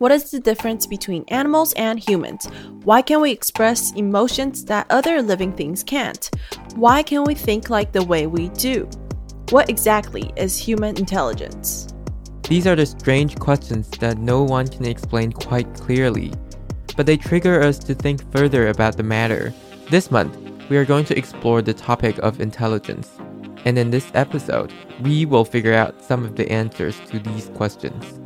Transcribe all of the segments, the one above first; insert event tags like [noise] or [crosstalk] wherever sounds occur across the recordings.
What is the difference between animals and humans? Why can we express emotions that other living things can't? Why can we think like the way we do? What exactly is human intelligence? These are the strange questions that no one can explain quite clearly, but they trigger us to think further about the matter. This month, we are going to explore the topic of intelligence. And in this episode, we will figure out some of the answers to these questions.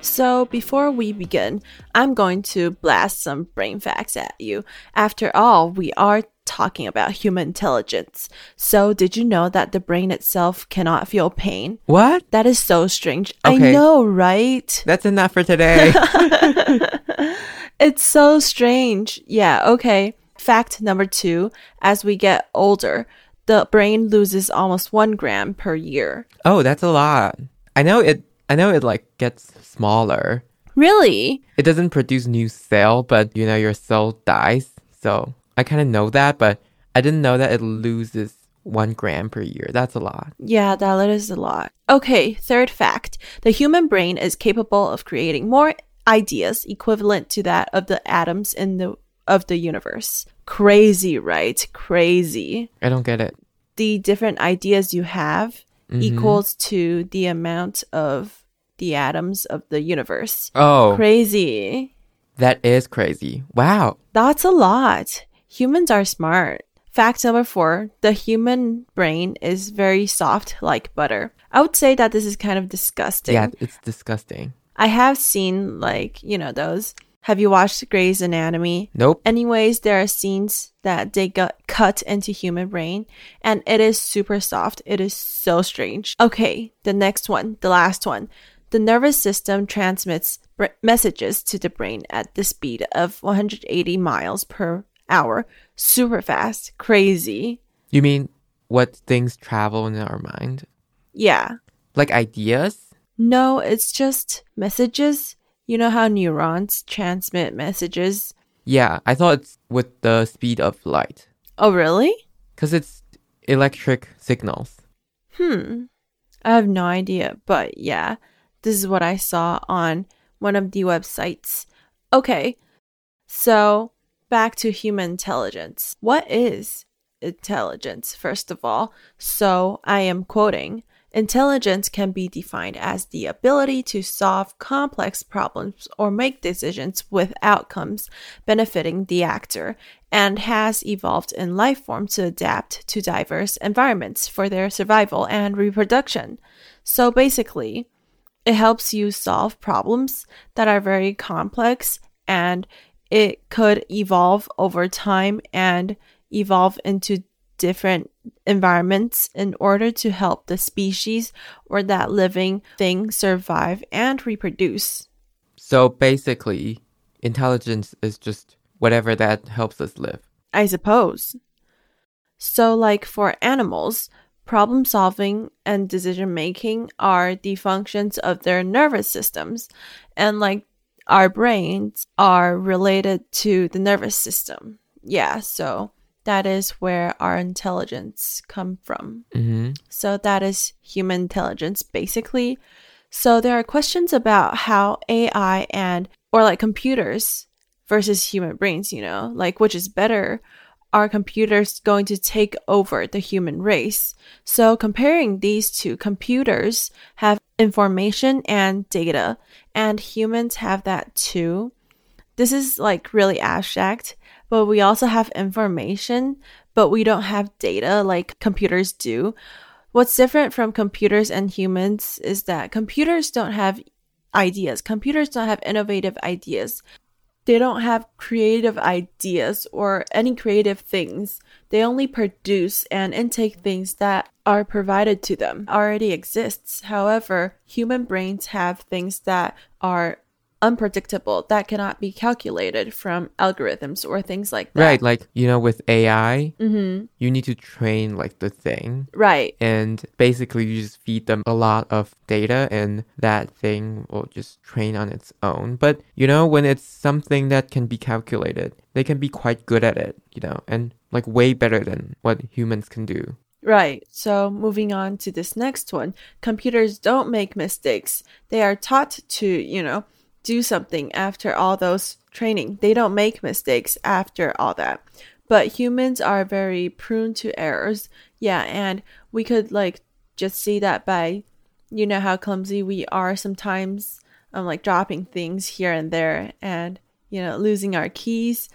So, before we begin, I'm going to blast some brain facts at you. After all, we are talking about human intelligence. So, did you know that the brain itself cannot feel pain? What? That is so strange. Okay. I know, right? That's enough for today. [laughs] [laughs] it's so strange. Yeah, okay. Fact number two as we get older, the brain loses almost one gram per year. oh, that's a lot. I know it I know it like gets smaller. Really? It doesn't produce new cell, but you know your cell dies. So I kind of know that, but I didn't know that it loses one gram per year. That's a lot. Yeah, that is a lot. Okay, third fact. The human brain is capable of creating more ideas equivalent to that of the atoms in the of the universe. Crazy, right? Crazy. I don't get it. The different ideas you have Mhm. equals to the amount of the atoms of the universe. Oh, Crazy. that is crazy. Wow. That's a lot. Humans are smart. Fact number four the human brain is very soft like butter. I would say that this is kind of disgusting. Yeah, it's disgusting. I have seen, like, you know, those. Have you watched Grey's Anatomy? Nope. Anyways, there are scenes that they got cut into human brain and it is super soft. It is so strange. Okay, the next one, the last one. The nervous system transmits br- messages to the brain at the speed of 180 miles per hour. Super fast. Crazy. You mean what things travel in our mind? Yeah. Like ideas? No, it's just messages. You know how neurons transmit messages? Yeah, I thought it's with the speed of light. Oh, really? Because it's electric signals. Hmm. I have no idea, but yeah, this is what I saw on one of the websites. Okay, so back to human intelligence. What is intelligence, first of all? So I am quoting Intelligence can be defined as the ability to solve complex problems or make decisions with outcomes benefiting the actor, and has evolved in life form to adapt to diverse environments for their survival and reproduction. So basically, it helps you solve problems that are very complex and it could evolve over time and evolve into different environments in order to help the species or that living thing survive and reproduce. So basically, intelligence is just whatever that helps us live. I suppose. So, like for animals, problem solving and decision making are the functions of their nervous systems, and like our brains are related to the nervous system. Yeah, so that is where our intelligence come from. hmm So that is human intelligence basically. So there are questions about how AI and or like computers versus human brains, you know, like which is better? Are computers going to take over the human race? So comparing these two, computers have information and data, and humans have that too. This is like really abstract, but we also have information, but we don't have data like computers do. What's different from computers and humans is that computers don't have ideas. Computers don't have innovative ideas. They don't have creative ideas or any creative things. They only produce and intake things that are provided to them, already exists. However, human brains have things that are unpredictable that cannot be calculated from algorithms or things like that. Right, like you know, with AI, Mm-hmm. you need to train like the thing, Right. and basically you just feed them a lot of data, and that thing will just train on its own. But you know, when it's something that can be calculated, they can be quite good at it, you know, and like way better than what humans can do. Right. So moving on to this next one, computers don't make mistakes. They are taught to, you know, do something after all those training. They don't make mistakes after all that. But humans are very prone to errors. Yeah, and we could like just see that by you know how clumsy we are sometimes um like dropping things here and there and you know losing our keys.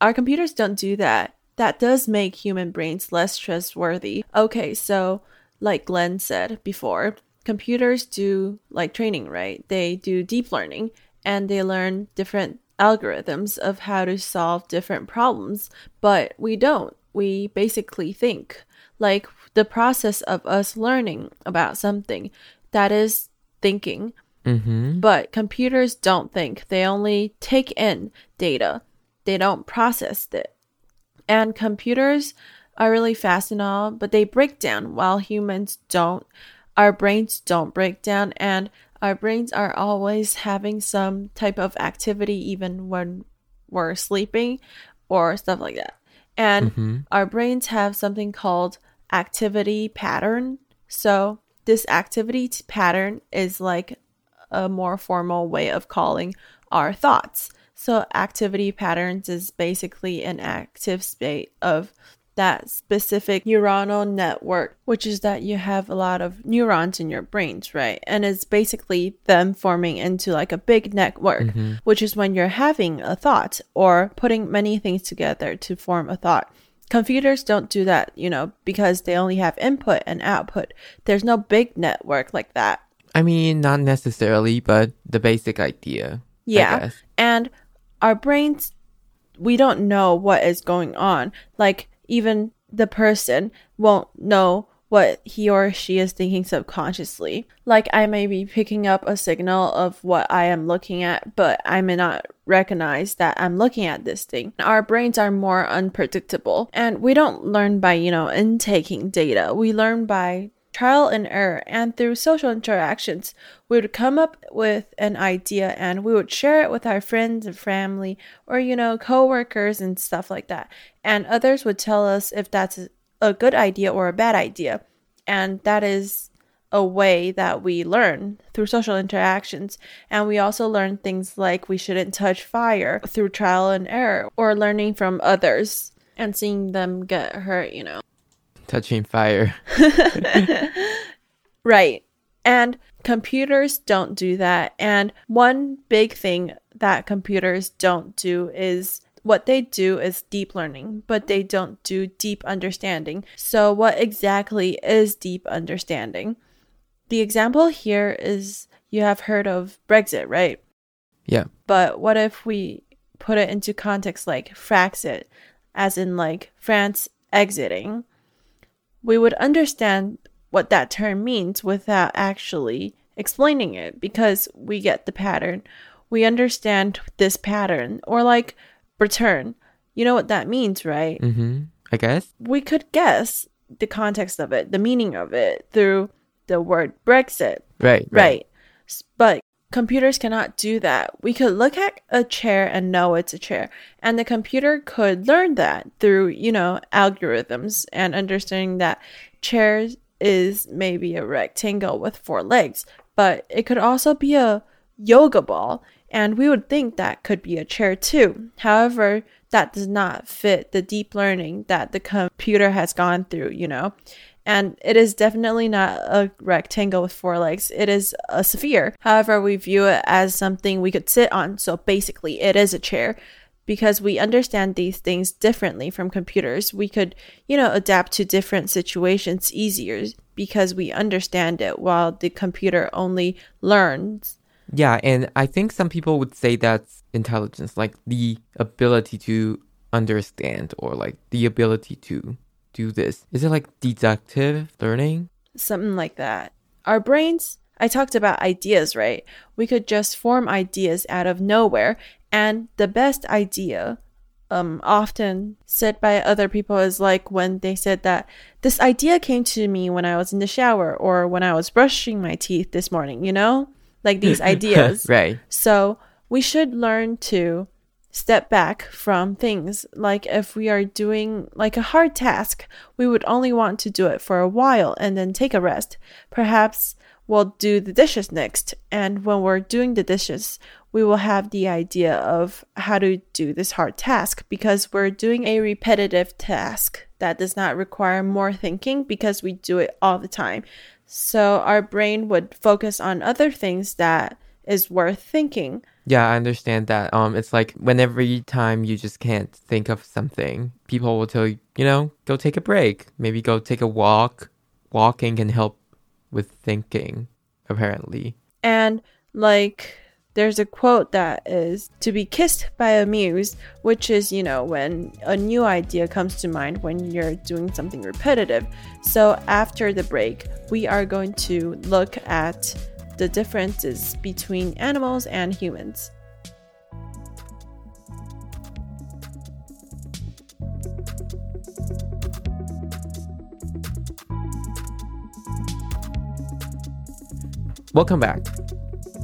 Our computers don't do that. That does make human brains less trustworthy. Okay, so like Glenn said before, computers do like training, right? They do deep learning and they learn different algorithms of how to solve different problems, but we don't. We basically think. Like the process of us learning about something, that is thinking. Mm-hmm. But computers don't think, they only take in data, they don't process it. And computers are really fast and all, but they break down while humans don't. Our brains don't break down, and our brains are always having some type of activity, even when we're sleeping or stuff like that. And Mm-hmm. our brains have something called activity pattern. So, this activity t- pattern is like a more formal way of calling our thoughts. So, activity patterns is basically an active state of that specific neuronal network, which is that you have a lot of neurons in your brains, right? And it's basically them forming into like a big network, mm-hmm. which is when you're having a thought or putting many things together to form a thought. Computers don't do that, you know, because they only have input and output. There's no big network like that. I mean, not necessarily, but the basic idea. I Yeah. And our brains, we don't know what is going on. Like, even the person won't know what he or she is thinking subconsciously. Like, I may be picking up a signal of what I am looking at, but I may not recognize that I'm looking at this thing. Our brains are more unpredictable, and we don't learn by, you know, intaking data. We learn by trial and error and through social interactions we would come up with an idea and we would share it with our friends and family or you know coworkers and stuff like that. And others would tell us if that's a good idea or a bad idea. And that is a way that we learn through social interactions. And we also learn things like we shouldn't touch fire through trial and error or learning from others and seeing them get hurt you know Touching fire. [laughs] Right. And computers don't do that. And one big thing that computers don't do is what they do is deep learning, but they don't do deep understanding. So, what exactly is deep understanding? The example here is you have heard of Brexit, right? Yeah. But what if we put it into context like Frexit, as in like France exiting? We would understand what that term means without actually explaining it because we get the pattern. We understand this pattern or like return. You know what that means, right? Mm-hmm. I guess. We could guess the context of it, the meaning of it through the word Brexit. Right. Right. S- But computers cannot do that. We could look at a chair and know it's a chair. And the computer could learn that through, you know, algorithms and understanding that chairs is maybe a rectangle with four legs, but it could also be a yoga ball. And we would think that could be a chair too. However, that does not fit the deep learning that the computer has gone through, you know? And it is definitely not a rectangle with four legs. It is a sphere. However, we view it as something we could sit on. So basically, it is a chair because we understand these things differently from computers. We could, you know, adapt to different situations easier because we understand it while the computer only learns. Yeah, and I think some people would say that's intelligence, like the ability to understand or like the ability to do this. Is it like deductive learning? something like that. Our brains I talked about ideas, right? We could just form ideas out of nowhere. And the best idea, um, often said by other people, is like when they said that this idea came to me when I was in the shower or when I was brushing my teeth this morning, you know? Like these [laughs] ideas. right. So we should learn to step back from things. Like if we are doing like a hard task, we would only want to do it for a while and then take a rest. Perhaps we'll do the dishes next. And when we're doing the dishes, we will have the idea of how to do this hard task because we're doing a repetitive task that does not require more thinking because we do it all the time. So our brain would focus on other things that is worth thinking. Yeah, I understand that. Um, it's like whenever time you just can't think of something, people will tell you, you know, go take a break. Maybe go take a walk. Walking can help with thinking, apparently. And like there's a quote that is to be kissed by a muse, which is, you know, when a new idea comes to mind when you're doing something repetitive. So after the break, we are going to look at the differences between animals and humans. Welcome back.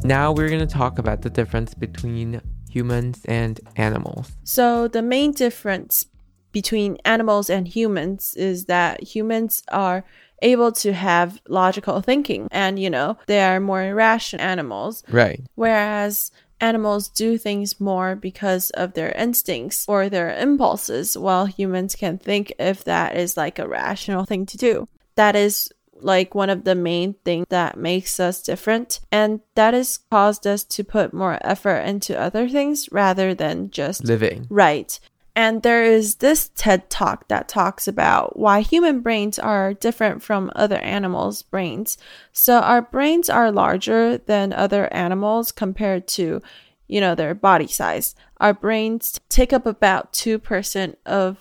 Now we're going to talk about the difference between humans and animals. So, the main difference between animals and humans is that humans are able to have logical thinking. And you know they are more rational animals. Right. Whereas animals do things more because of their instincts or their impulses while humans can think if that is like a rational thing to do. That is like one of the main things that makes us different. And that has caused us to put more effort into other things rather than just living. Right and there is this TED talk that talks about why human brains are different from other animals' brains. So our brains are larger than other animals compared to, you know, their body size. Our brains take up about 2% of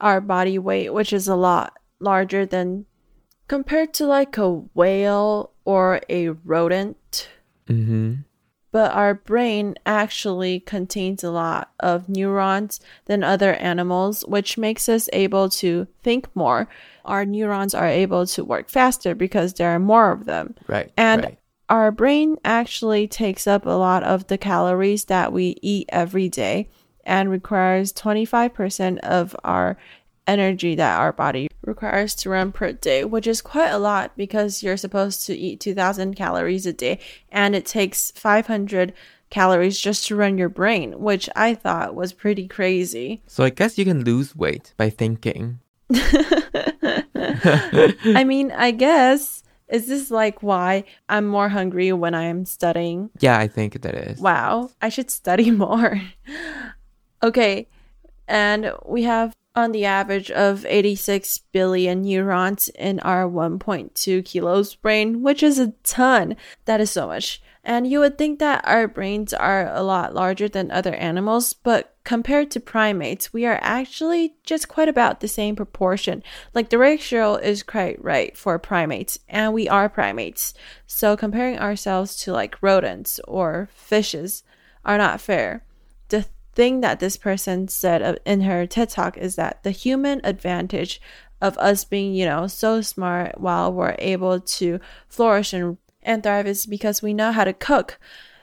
our body weight, which is a lot larger than compared to like a whale or a rodent. Mm-hmm but our brain actually contains a lot of neurons than other animals, which makes us able to think more. Our neurons are able to work faster because there are more of them. Right. And right. our brain actually takes up a lot of the calories that we eat every day and requires 25% of our energy that our body requires to run per day, which is quite a lot because you're supposed to eat 2000 calories a day and it takes 500 calories just to run your brain, which I thought was pretty crazy. So I guess you can lose weight by thinking. [laughs] I mean, I guess. Is this like why I'm more hungry when I'm studying? Yeah, I think that is. Wow, I should study [laughs] more. okay, and we have on the average of 86 billion neurons in our 1.2 kilos brain, which is a ton. That is so much. And you would think that our brains are a lot larger than other animals, but compared to primates, we are actually just quite about the same proportion. Like the ratio is quite right for primates, and we are primates. So comparing ourselves to like rodents or fishes are not fair. The thing that this person said in her TED talk is that the human advantage of us being, you know, so smart while we're able to flourish and, and thrive is because we know how to cook.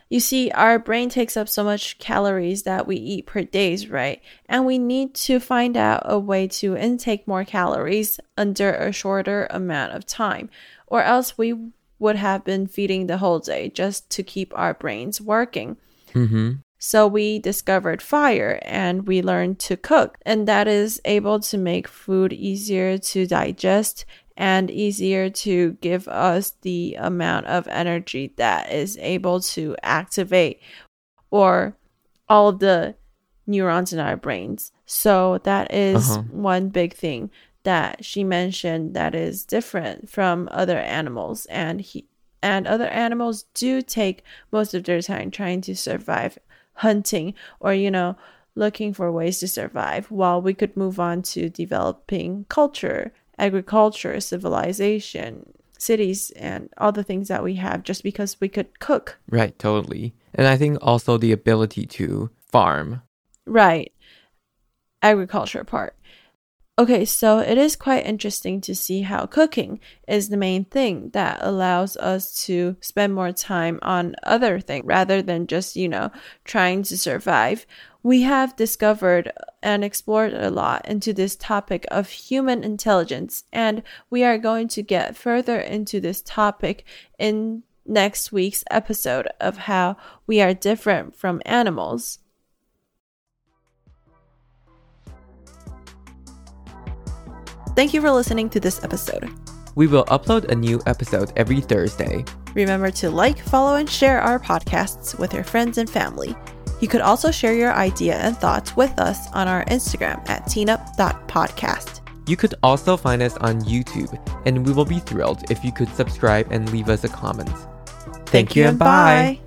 You see, our brain takes up so much calories that we eat per days, right? And we need to find out a way to intake more calories under a shorter amount of time, or else we would have been feeding the whole day just to keep our brains working. Mm-hmm. So we discovered fire and we learned to cook, and that is able to make food easier to digest and easier to give us the amount of energy that is able to activate or all the neurons in our brains. So that is uh-huh. one big thing that she mentioned that is different from other animals and he and other animals do take most of their time trying to survive hunting or, you know, looking for ways to survive, while we could move on to developing culture, agriculture, civilization, cities and all the things that we have just because we could cook. Right, totally. And I think also the ability to farm. Right. Agriculture part. Okay, so it is quite interesting to see how cooking is the main thing that allows us to spend more time on other things rather than just, you know, trying to survive. We have discovered and explored a lot into this topic of human intelligence, and we are going to get further into this topic in next week's episode of how we are different from animals. Thank you for listening to this episode. We will upload a new episode every Thursday. Remember to like, follow, and share our podcasts with your friends and family. You could also share your idea and thoughts with us on our Instagram at teenup.podcast. You could also find us on YouTube, and we will be thrilled if you could subscribe and leave us a comment. Thank, you and bye.